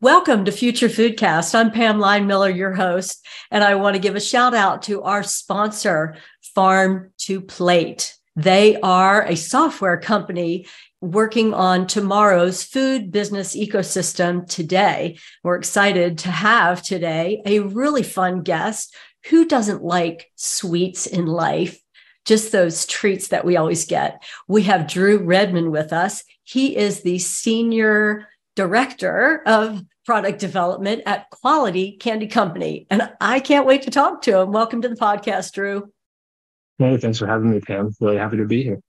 Welcome to Future Foodcast. I'm Pam Line Miller, your host, and I want to give a shout out to our sponsor, Farm to Plate. They are a software company working on tomorrow's food business ecosystem today. We're excited to have today a really fun guest. Who doesn't like sweets in life? Just those treats that we always get. We have Drew Redmond with us. He is the senior director of product development at Quality Candy Company. And I can't wait to talk to him. Welcome to the podcast, Drew. Hey, thanks for having me, Pam. Really happy to be here.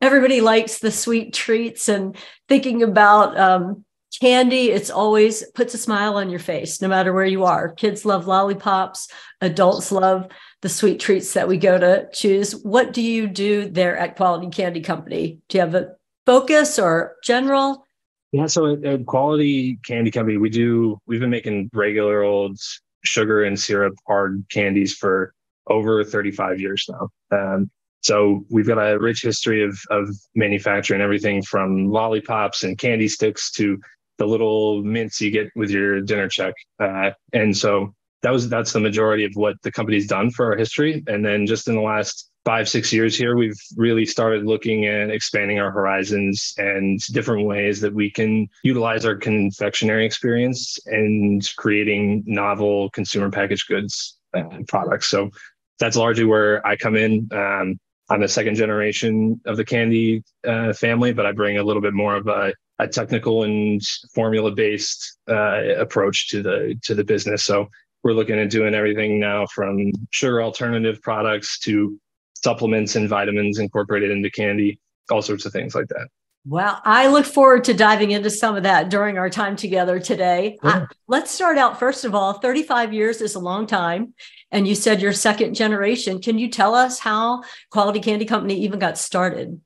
Everybody likes the sweet treats and thinking about um, candy. It's always puts a smile on your face, no matter where you are. Kids love lollipops, adults love the sweet treats that we go to choose. What do you do there at Quality Candy Company? Do you have a focus or general? Yeah, so at, at Quality Candy Company, we do we've been making regular old sugar and syrup hard candies for over 35 years now. Um, so we've got a rich history of of manufacturing everything from lollipops and candy sticks to the little mints you get with your dinner check. Uh, and so that was that's the majority of what the company's done for our history. And then just in the last five six years here, we've really started looking at expanding our horizons and different ways that we can utilize our confectionery experience and creating novel consumer packaged goods and products. So that's largely where I come in. Um, I'm a second generation of the candy uh, family, but I bring a little bit more of a, a technical and formula based uh, approach to the to the business. So we're looking at doing everything now from sugar alternative products to supplements and vitamins incorporated into candy, all sorts of things like that. Well, I look forward to diving into some of that during our time together today. Yeah. let's start out, first of all 35 years is a long time. And you said you're second generation. Can you tell us how Quality Candy Company even got started?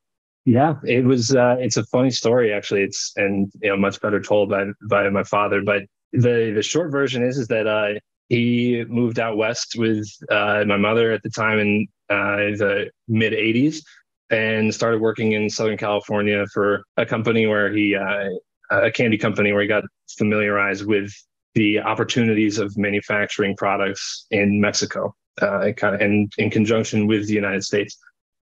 Yeah, it was. Uh, it's a funny story, actually. It's and you know much better told by by my father. But the the short version is is that uh, he moved out west with uh, my mother at the time in uh, the mid '80s, and started working in Southern California for a company where he, uh, a candy company where he got familiarized with the opportunities of manufacturing products in Mexico, uh, kind of, and in conjunction with the United States.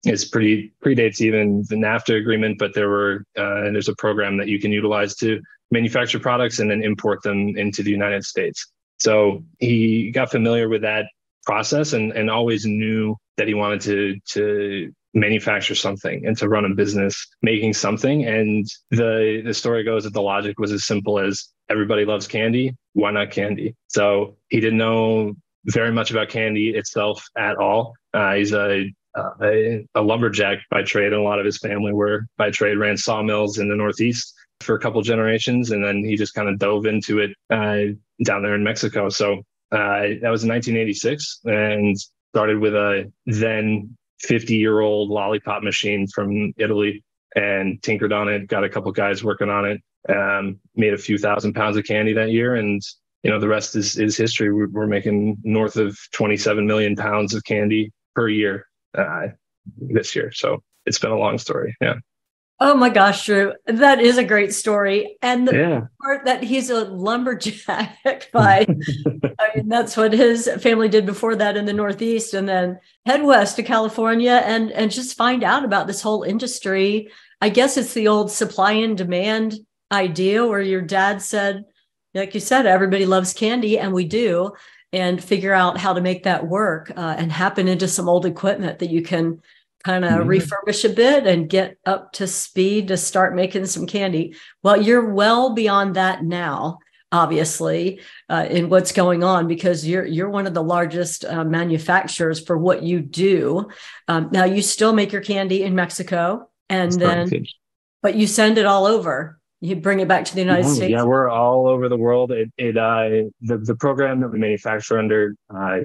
It's pretty predates even the NAFTA agreement, but there were uh, there's a program that you can utilize to manufacture products and then import them into the United States. So he got familiar with that process and, and always knew that he wanted to to manufacture something and to run a business making something. And the the story goes that the logic was as simple as everybody loves candy. Why not candy? So he didn't know very much about candy itself at all. Uh, he's a, uh, a, a lumberjack by trade. And a lot of his family were by trade ran sawmills in the northeast for a couple generations and then he just kind of dove into it uh, down there in mexico so uh, that was in 1986 and started with a then 50 year old lollipop machine from Italy and tinkered on it, got a couple guys working on it, um, made a few thousand pounds of candy that year. And, you know, the rest is, is history. We're, we're making north of 27 million pounds of candy per year uh, this year. So it's been a long story. Yeah. Oh my gosh, Drew, that is a great story. And the yeah. part that he's a lumberjack by, I mean, that's what his family did before that in the Northeast, and then head west to California and and just find out about this whole industry. I guess it's the old supply and demand idea, where your dad said, like you said, everybody loves candy, and we do, and figure out how to make that work uh, and happen into some old equipment that you can kind of mm-hmm. refurbish a bit and get up to speed to start making some candy. Well, you're well beyond that now, obviously, uh, in what's going on because you're you're one of the largest uh, manufacturers for what you do. Um, now, you still make your candy in Mexico, and That's then, but you send it all over. You bring it back to the United mm-hmm. States. Yeah, we're all over the world. It, it uh, the the program that we manufacture under uh,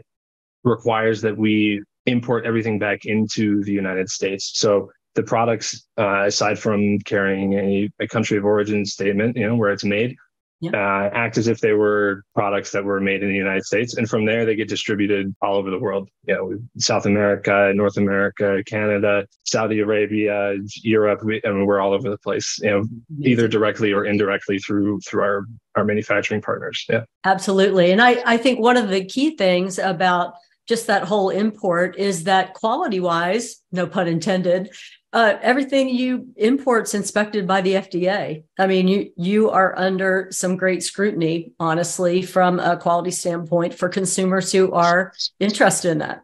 requires that we import everything back into the United States. So the products, uh, aside from carrying a, a country of origin statement, you know, where it's made, yeah. uh, act as if they were products that were made in the United States. And from there, they get distributed all over the world. You know, South America, North America, Canada, Saudi Arabia, Europe. We, I mean, we're all over the place, you know, either directly or indirectly through through our, our manufacturing partners. Yeah. Absolutely. And I, I think one of the key things about just that whole import is that quality wise, no pun intended, uh, everything you import's inspected by the FDA. I mean, you you are under some great scrutiny, honestly, from a quality standpoint for consumers who are interested in that.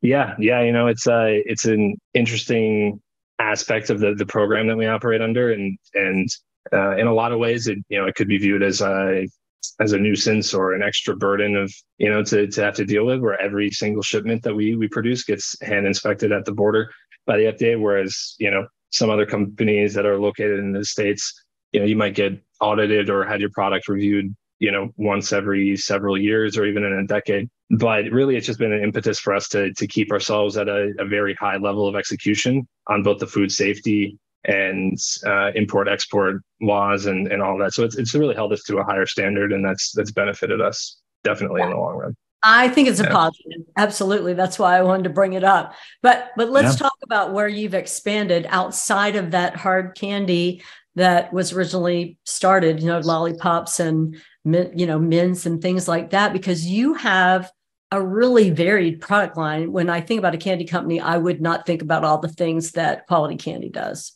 Yeah, yeah, you know, it's uh it's an interesting aspect of the the program that we operate under, and and uh, in a lot of ways, it you know it could be viewed as a as a nuisance or an extra burden of you know to to have to deal with, where every single shipment that we we produce gets hand inspected at the border by the FDA, whereas you know some other companies that are located in the states, you know, you might get audited or had your product reviewed, you know, once every several years or even in a decade. But really, it's just been an impetus for us to to keep ourselves at a, a very high level of execution on both the food safety and uh, import export laws and and all that. So it's it's really held us to a higher standard, and that's that's benefited us definitely in the long run. I think it's a yeah. positive. Absolutely. That's why I wanted to bring it up. But but let's yeah. talk about where you've expanded outside of that hard candy that was originally started, you know, lollipops and you know, mints and things like that because you have a really varied product line. When I think about a candy company, I would not think about all the things that quality candy does.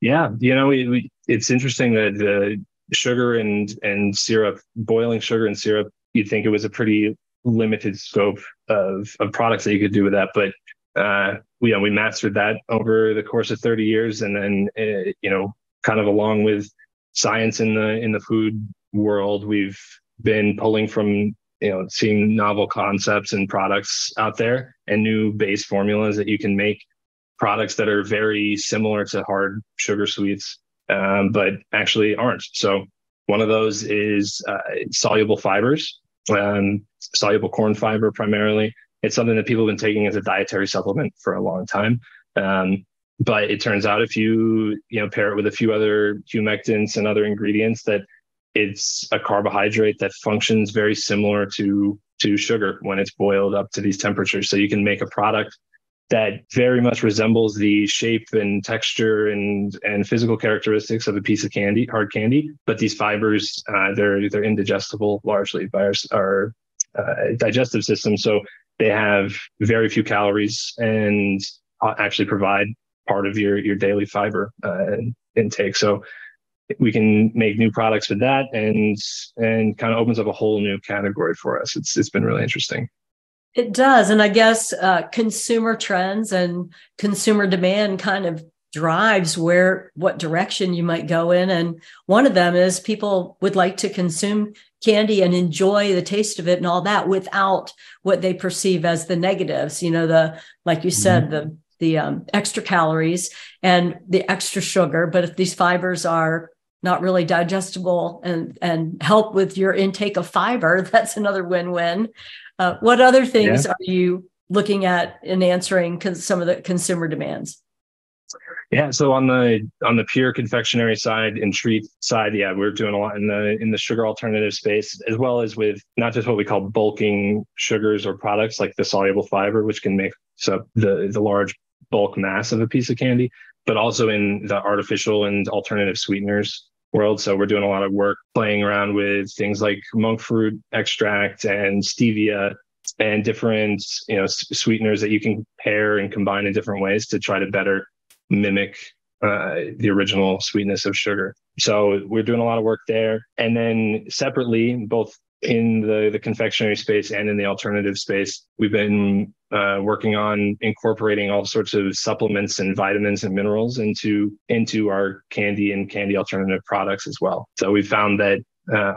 Yeah, you know, we, we, it's interesting that the sugar and and syrup, boiling sugar and syrup, you'd think it was a pretty limited scope of, of products that you could do with that. But uh, we, you know, we mastered that over the course of 30 years. And then, uh, you know, kind of along with science in the, in the food world, we've been pulling from, you know, seeing novel concepts and products out there and new base formulas that you can make products that are very similar to hard sugar sweets, um, but actually aren't. So one of those is uh, soluble fibers um, soluble corn fiber primarily. It's something that people have been taking as a dietary supplement for a long time. Um, but it turns out if you you know pair it with a few other humectants and other ingredients that it's a carbohydrate that functions very similar to to sugar when it's boiled up to these temperatures so you can make a product that very much resembles the shape and texture and and physical characteristics of a piece of candy, hard candy. But these fibers, uh, they're they're indigestible largely by our, our uh, digestive system, so they have very few calories and actually provide part of your your daily fiber uh, intake. So we can make new products with that, and and kind of opens up a whole new category for us. It's it's been really interesting. It does. And I guess uh, consumer trends and consumer demand kind of drives where what direction you might go in and one of them is people would like to consume candy and enjoy the taste of it and all that without what they perceive as the negatives you know the like you said mm-hmm. the the um, extra calories and the extra sugar but if these fibers are not really digestible and and help with your intake of fiber that's another win-win uh, what other things yeah. are you looking at in answering con- some of the consumer demands? Yeah, so on the on the pure confectionery side and treat side, yeah, we're doing a lot in the in the sugar alternative space, as well as with not just what we call bulking sugars or products like the soluble fiber, which can make up the the large bulk mass of a piece of candy, but also in the artificial and alternative sweeteners world. So we're doing a lot of work playing around with things like monk fruit extract and stevia and different you know sweeteners that you can pair and combine in different ways to try to better mimic uh, the original sweetness of sugar. So we're doing a lot of work there, and then separately, both in the the confectionery space and in the alternative space, we've been uh, working on incorporating all sorts of supplements and vitamins and minerals into into our candy and candy alternative products as well. So we found that uh,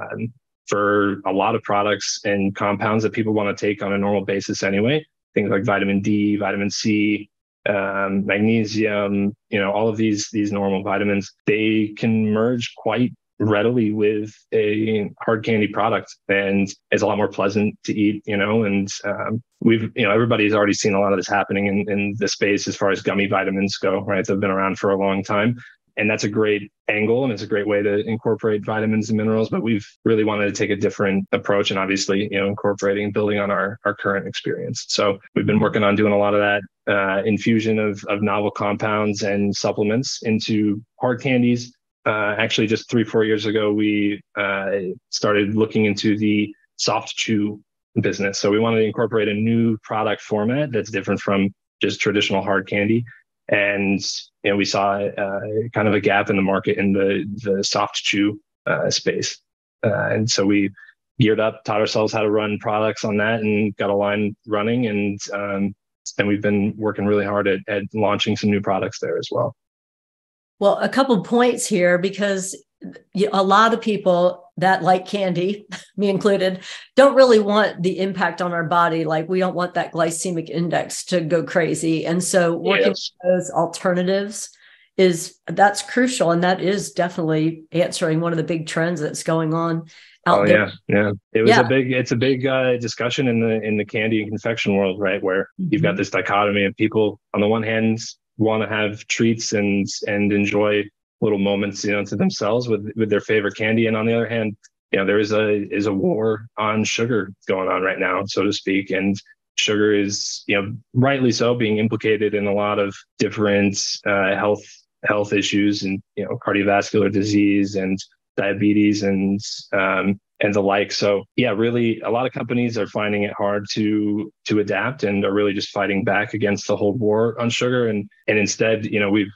for a lot of products and compounds that people want to take on a normal basis anyway, things like vitamin D, vitamin C, um, magnesium, you know, all of these these normal vitamins, they can merge quite readily with a hard candy product and it's a lot more pleasant to eat you know and um, we've you know everybody's already seen a lot of this happening in, in the space as far as gummy vitamins go right they've been around for a long time and that's a great angle and it's a great way to incorporate vitamins and minerals. But we've really wanted to take a different approach and obviously, you know, incorporating, building on our, our current experience. So we've been working on doing a lot of that uh, infusion of, of novel compounds and supplements into hard candies. Uh, actually, just three, four years ago, we uh, started looking into the soft chew business. So we wanted to incorporate a new product format that's different from just traditional hard candy. And you know, we saw uh, kind of a gap in the market in the the soft chew uh, space, uh, and so we geared up, taught ourselves how to run products on that, and got a line running. And um, and we've been working really hard at, at launching some new products there as well. Well, a couple points here because a lot of people that like candy, me included, don't really want the impact on our body. Like we don't want that glycemic index to go crazy. And so working yes. with those alternatives is that's crucial. And that is definitely answering one of the big trends that's going on out oh, there. Yeah. Yeah. It was yeah. a big, it's a big uh, discussion in the, in the candy and confection world, right? Where mm-hmm. you've got mm-hmm. this dichotomy of people on the one hand want to have treats and, and enjoy little moments, you know, to themselves with with their favorite candy. And on the other hand, you know, there is a is a war on sugar going on right now, so to speak. And sugar is, you know, rightly so, being implicated in a lot of different uh, health health issues and you know cardiovascular disease and diabetes and um, and the like. So yeah, really, a lot of companies are finding it hard to to adapt and are really just fighting back against the whole war on sugar. And and instead, you know, we've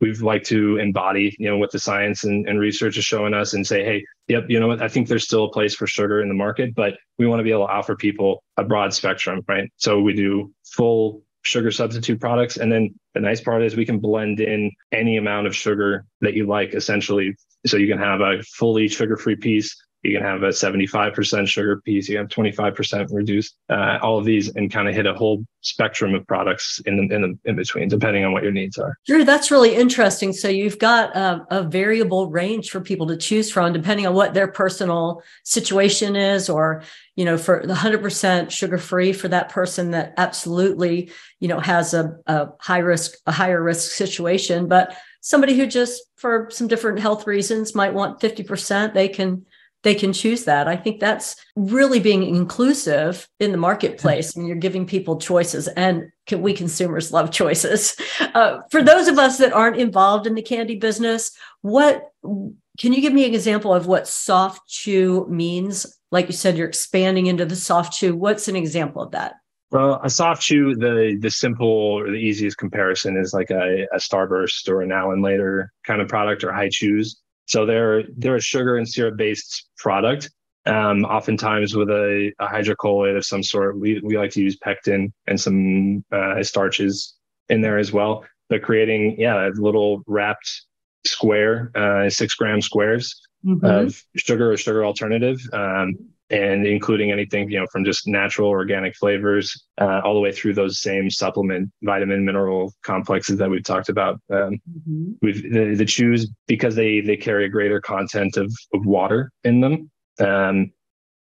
we've like to embody, you know, what the science and, and research is showing us and say, hey, yep, you know what, I think there's still a place for sugar in the market, but we want to be able to offer people a broad spectrum, right? So we do full sugar substitute products. And then the nice part is we can blend in any amount of sugar that you like, essentially. So you can have a fully sugar free piece you can have a 75% sugar piece. You have 25% reduced. Uh, all of these and kind of hit a whole spectrum of products in the in the in between, depending on what your needs are. Drew, that's really interesting. So you've got a, a variable range for people to choose from, depending on what their personal situation is, or you know, for the 100% sugar free for that person that absolutely you know has a, a high risk a higher risk situation, but somebody who just for some different health reasons might want 50%, they can they can choose that. I think that's really being inclusive in the marketplace. I mean, you're giving people choices, and we consumers love choices. Uh, for those of us that aren't involved in the candy business, what can you give me an example of what soft chew means? Like you said, you're expanding into the soft chew. What's an example of that? Well, a soft chew, the the simple or the easiest comparison is like a, a Starburst or an Now and Later kind of product or Hi-Chews. So they're they're a sugar and syrup based product. Um, oftentimes with a, a, hydrocolloid of some sort. We we like to use pectin and some uh, starches in there as well. But creating yeah a little wrapped square, uh, six gram squares mm-hmm. of sugar or sugar alternative. Um, and including anything you know from just natural organic flavors uh, all the way through those same supplement vitamin mineral complexes that we've talked about um, mm-hmm. we've the, the chews because they they carry a greater content of, of water in them um,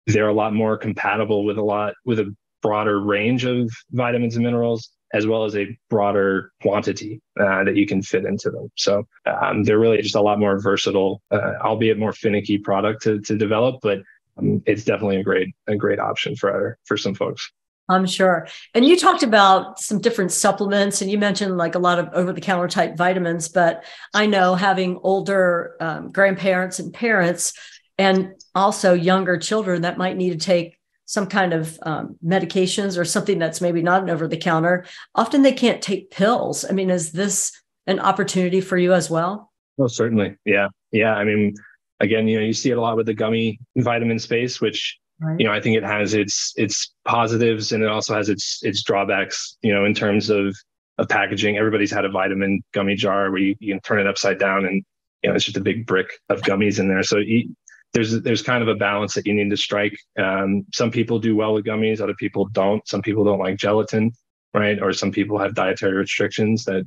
they're a lot more compatible with a lot with a broader range of vitamins and minerals as well as a broader quantity uh, that you can fit into them. So um, they're really just a lot more versatile, uh, albeit more finicky product to, to develop, but um, it's definitely a great a great option for for some folks. I'm sure. And you talked about some different supplements, and you mentioned like a lot of over the counter type vitamins. But I know having older um, grandparents and parents, and also younger children that might need to take some kind of um, medications or something that's maybe not an over the counter, often they can't take pills. I mean, is this an opportunity for you as well? Well, certainly. Yeah. Yeah. I mean, again, you know, you see it a lot with the gummy vitamin space, which right. you know I think it has its its positives and it also has its its drawbacks. You know, in terms of of packaging, everybody's had a vitamin gummy jar where you, you can turn it upside down and you know it's just a big brick of gummies in there. So you, there's there's kind of a balance that you need to strike. Um, some people do well with gummies, other people don't. Some people don't like gelatin, right? Or some people have dietary restrictions that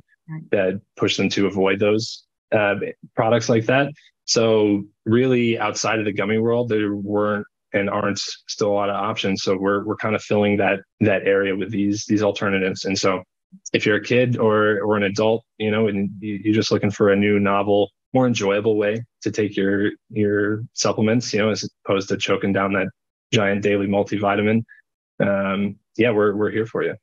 that push them to avoid those uh, products like that. So really outside of the gummy world, there weren't and aren't still a lot of options. So we're we're kind of filling that that area with these these alternatives. And so if you're a kid or or an adult, you know, and you're just looking for a new, novel, more enjoyable way to take your your supplements, you know, as opposed to choking down that giant daily multivitamin. Um, yeah, we're we're here for you.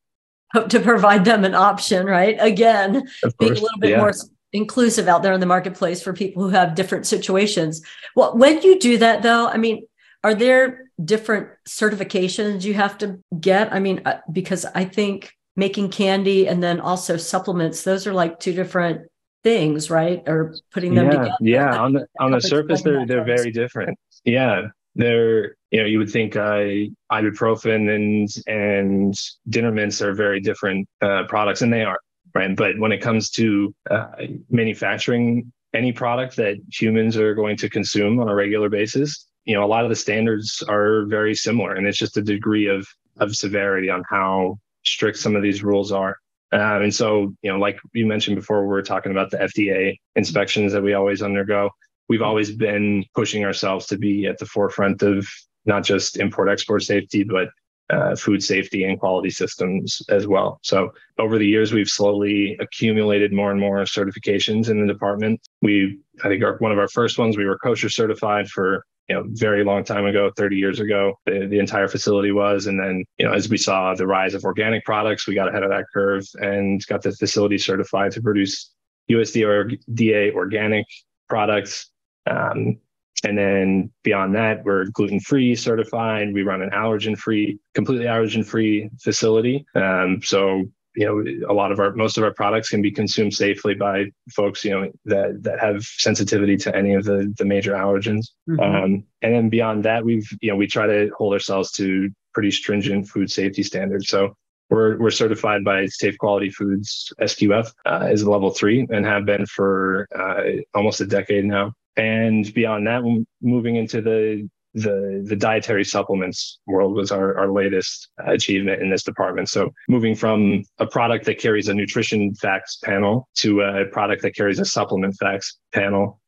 Hope to provide them an option, right? Again, being a little bit yeah. more inclusive out there in the marketplace for people who have different situations. Well, when you do that, though, I mean, are there different certifications you have to get? I mean, uh, because I think making candy and then also supplements, those are like two different things, right? Or putting them yeah, together. Yeah, on the on the surface, they're they're very different. Yeah, they're you know you would think uh, ibuprofen and and dinner mints are very different uh, products, and they are right. But when it comes to uh, manufacturing any product that humans are going to consume on a regular basis, you know a lot of the standards are very similar, and it's just a degree of of severity on how strict some of these rules are. Um, and so, you know, like you mentioned before, we were talking about the FDA inspections that we always undergo. We've always been pushing ourselves to be at the forefront of not just import export safety, but uh, food safety and quality systems as well. So over the years, we've slowly accumulated more and more certifications in the department. We, I think, our, one of our first ones, we were kosher certified for you know, very long time ago, 30 years ago, the, the entire facility was. And then, you know, as we saw the rise of organic products, we got ahead of that curve and got the facility certified to produce USDA or DA organic products. Um, and then beyond that, we're gluten free certified. We run an allergen free, completely allergen free facility. Um, so you know a lot of our most of our products can be consumed safely by folks you know that that have sensitivity to any of the the major allergens mm-hmm. um, and then beyond that we've you know we try to hold ourselves to pretty stringent food safety standards so we're, we're certified by Safe Quality Foods SQF uh, as level three and have been for uh, almost a decade now. And beyond that, moving into the the the dietary supplements world was our, our latest achievement in this department. So moving from a product that carries a nutrition facts panel to a product that carries a supplement facts panel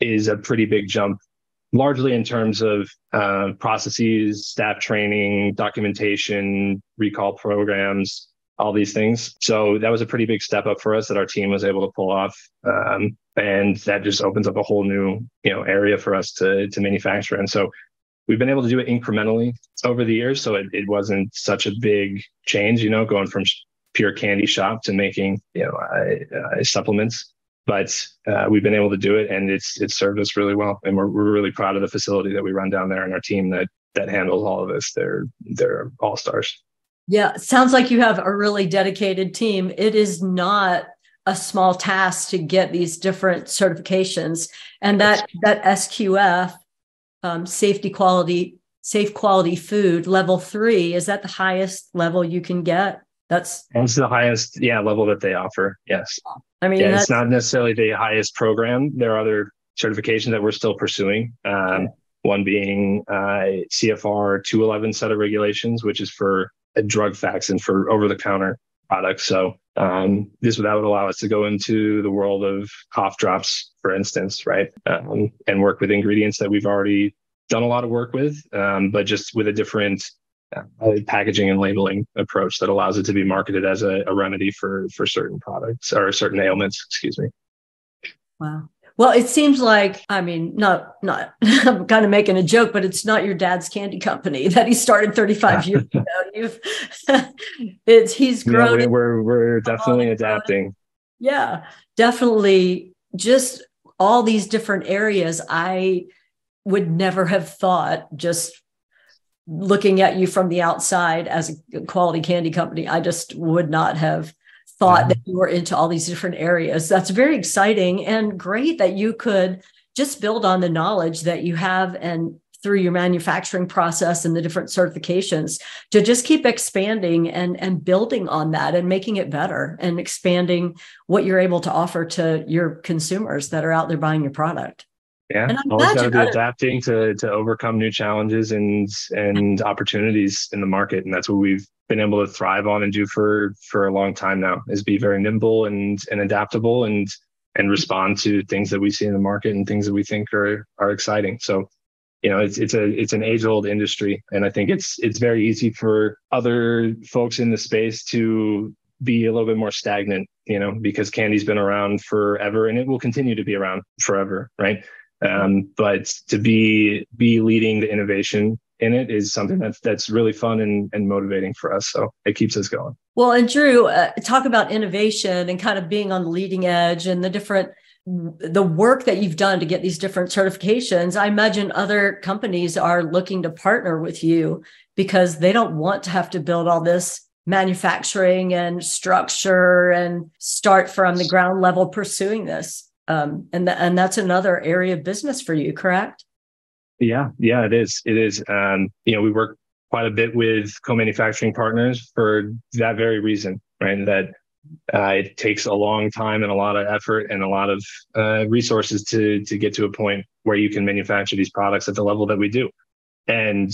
is a pretty big jump, largely in terms of uh, processes, staff training, documentation, recall programs, all these things. So that was a pretty big step up for us that our team was able to pull off. Um, and that just opens up a whole new, you know, area for us to, to manufacture. And so we've been able to do it incrementally over the years. So it, it wasn't such a big change, you know, going from pure candy shop to making, you know, uh, uh, supplements. But uh, we've been able to do it and it's, it's served us really well. And we're, we're really proud of the facility that we run down there and our team that, that handles all of this. They're, they're all stars. Yeah, sounds like you have a really dedicated team. It is not a small task to get these different certifications, and that that SQF, um, safety quality, safe quality food level three, is that the highest level you can get? That's that's the highest, yeah, level that they offer. Yes, I mean, yeah, it's not necessarily the highest program. There are other certifications that we're still pursuing. Um, one being uh, CFR 211 set of regulations, which is for drug facts and for over the counter products. So um, this that would allow us to go into the world of cough drops, for instance, right, um, and work with ingredients that we've already done a lot of work with, um, but just with a different uh, packaging and labeling approach that allows it to be marketed as a, a remedy for for certain products or certain ailments. Excuse me. Wow. Well, it seems like, I mean, not, not, I'm kind of making a joke, but it's not your dad's candy company that he started 35 years ago. You've, it's, he's grown. Yeah, we're, we're definitely adapting. Yeah, definitely. Just all these different areas. I would never have thought just looking at you from the outside as a quality candy company. I just would not have thought yeah. that you were into all these different areas. That's very exciting and great that you could just build on the knowledge that you have and through your manufacturing process and the different certifications to just keep expanding and and building on that and making it better and expanding what you're able to offer to your consumers that are out there buying your product. Yeah, always got to be adapting to to overcome new challenges and and opportunities in the market, and that's what we've been able to thrive on and do for for a long time now. Is be very nimble and and adaptable and and respond to things that we see in the market and things that we think are are exciting. So, you know, it's it's a it's an age old industry, and I think it's it's very easy for other folks in the space to be a little bit more stagnant, you know, because candy's been around forever and it will continue to be around forever, right? Um, but to be be leading the innovation in it is something that's that's really fun and, and motivating for us. So it keeps us going. Well, and Drew, uh, talk about innovation and kind of being on the leading edge and the different the work that you've done to get these different certifications. I imagine other companies are looking to partner with you because they don't want to have to build all this manufacturing and structure and start from the ground level pursuing this. Um, and th- and that's another area of business for you, correct? Yeah, yeah, it is. It is. Um, you know, we work quite a bit with co-manufacturing partners for that very reason, right? That uh, it takes a long time and a lot of effort and a lot of uh, resources to to get to a point where you can manufacture these products at the level that we do. And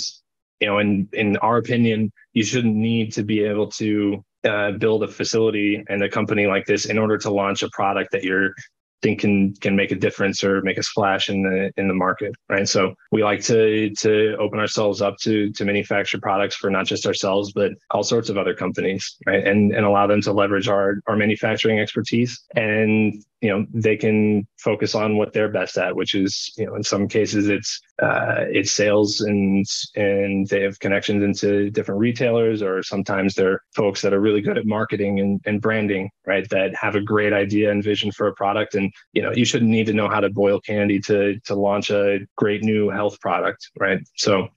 you know, in in our opinion, you shouldn't need to be able to uh, build a facility and a company like this in order to launch a product that you're think can can make a difference or make a splash in the in the market right? So we like to to open ourselves up to to manufacture products for not just ourselves but all sorts of other companies right? And and allow them to leverage our our manufacturing expertise and you know they can focus on what they're best at which is you know in some cases it's uh, it's sales and and they have connections into different retailers or sometimes they're folks that are really good at marketing and, and branding right? That have a great idea and vision for a product. And you know you shouldn't need to know how to boil candy to to launch a great new health product right? So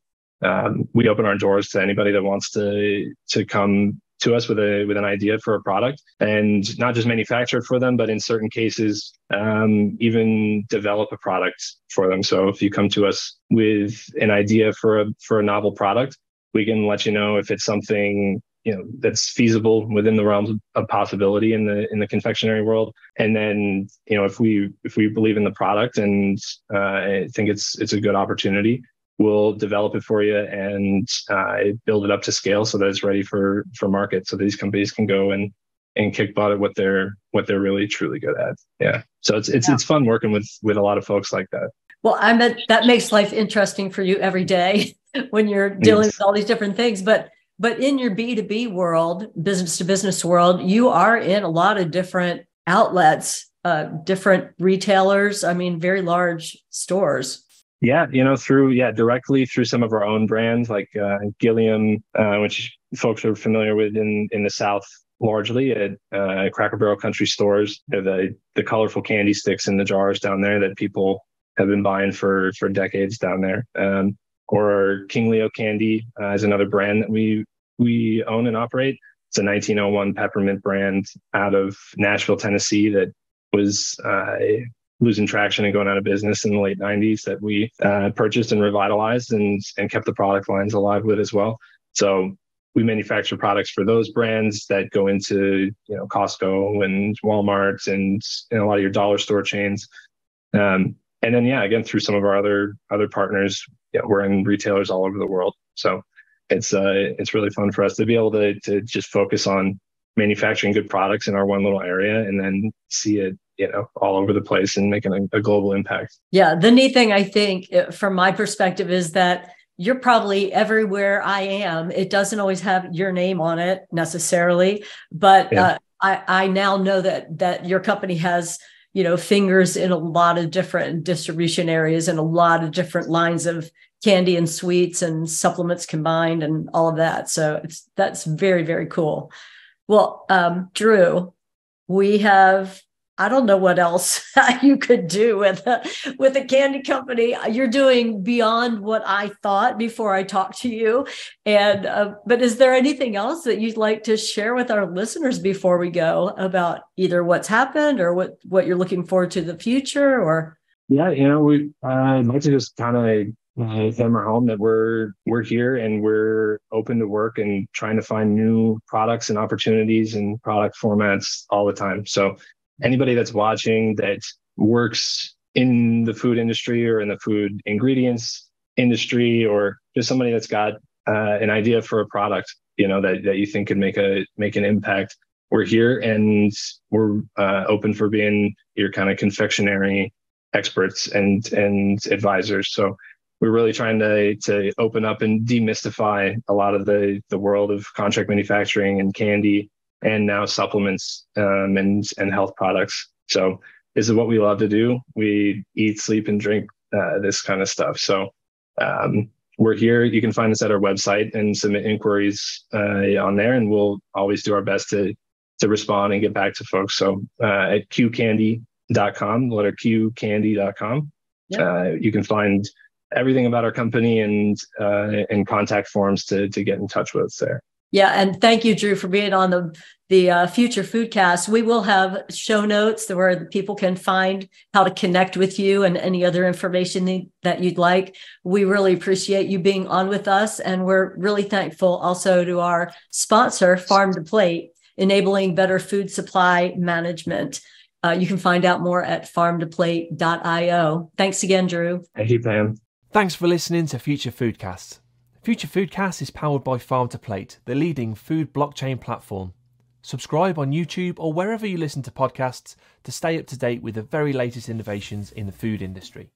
um, we open our doors to anybody that wants to to come to us with a with an idea for a product and not just manufacture it for them but in certain cases um, even develop a product for them. So if you come to us with an idea for a for a novel product we can let you know if it's something you know that's feasible within the realms of possibility in the in the confectionery world. And then you know if we if we believe in the product and uh, think it's it's a good opportunity we'll develop it for you and uh, build it up to scale so that it's ready for for market so these companies can go and and kick butt at what they're what they're really truly good at yeah so it's it's yeah. it's fun working with with a lot of folks like that well i bet that makes life interesting for you every day when you're dealing yes. with all these different things but but in your b2b world business to business world you are in a lot of different outlets uh, different retailers i mean very large stores yeah, you know, through yeah, directly through some of our own brands like uh, Gilliam, uh, which folks are familiar with in in the South largely at uh, Cracker Barrel Country stores. The the colorful candy sticks in the jars down there that people have been buying for for decades down there. Um, or King Leo Candy uh, is another brand that we we own and operate. It's a 1901 peppermint brand out of Nashville, Tennessee that was uh, losing traction and going out of business in the late 90s that we uh, purchased and revitalized and, and kept the product lines alive with as well. So we manufacture products for those brands that go into you know Costco and Walmart and, and a lot of your dollar store chains. Um, and then yeah, again through some of our other other partners, we're in retailers all over the world. So it's uh, it's really fun for us to be able to to just focus on manufacturing good products in our one little area and then see it you know all over the place and making a, a global impact. Yeah the neat thing i think uh, from my perspective is that you're probably everywhere i am. It doesn't always have your name on it necessarily but yeah. uh, i i now know that that your company has you know fingers in a lot of different distribution areas and a lot of different lines of candy and sweets and supplements combined and all of that. So it's that's very very cool. Well um, drew we have I don't know what else you could do with a, with a candy company. You're doing beyond what I thought before I talked to you. And uh, but is there anything else that you'd like to share with our listeners before we go about either what's happened or what what you're looking forward to the future or? Yeah, you know, we uh, I'd like to just kind of uh, hammer home that we're we're here and we're open to work and trying to find new products and opportunities and product formats all the time. So anybody that's watching that works in the food industry or in the food ingredients industry or just somebody that's got uh, an idea for a product you know that, that you think could make a make an impact we're here and we're uh, open for being your kind of confectionery experts and and advisors. So we're really trying to to open up and demystify a lot of the the world of contract manufacturing and candy and now supplements um, and and health products. So this is what we love to do. We eat, sleep, and drink uh, this kind of stuff. So um, we're here. You can find us at our website and submit inquiries uh, on there, and we'll always do our best to to respond and get back to folks. So uh, at qcandy.com, letter Q candy.com, yep. uh, you can find everything about our company and uh, and contact forms to to get in touch with us there. Yeah, and thank you, Drew, for being on the the uh, future foodcast. We will have show notes where people can find how to connect with you and any other information that you'd like. We really appreciate you being on with us, and we're really thankful also to our sponsor, Farm to Plate, enabling better food supply management. Uh, you can find out more at farmtoplate.io. Thanks again, Drew. Thank you, Pam. Thanks for listening to Future Foodcast. Future Foodcast is powered by Farm to Plate, the leading food blockchain platform. Subscribe on YouTube or wherever you listen to podcasts to stay up to date with the very latest innovations in the food industry.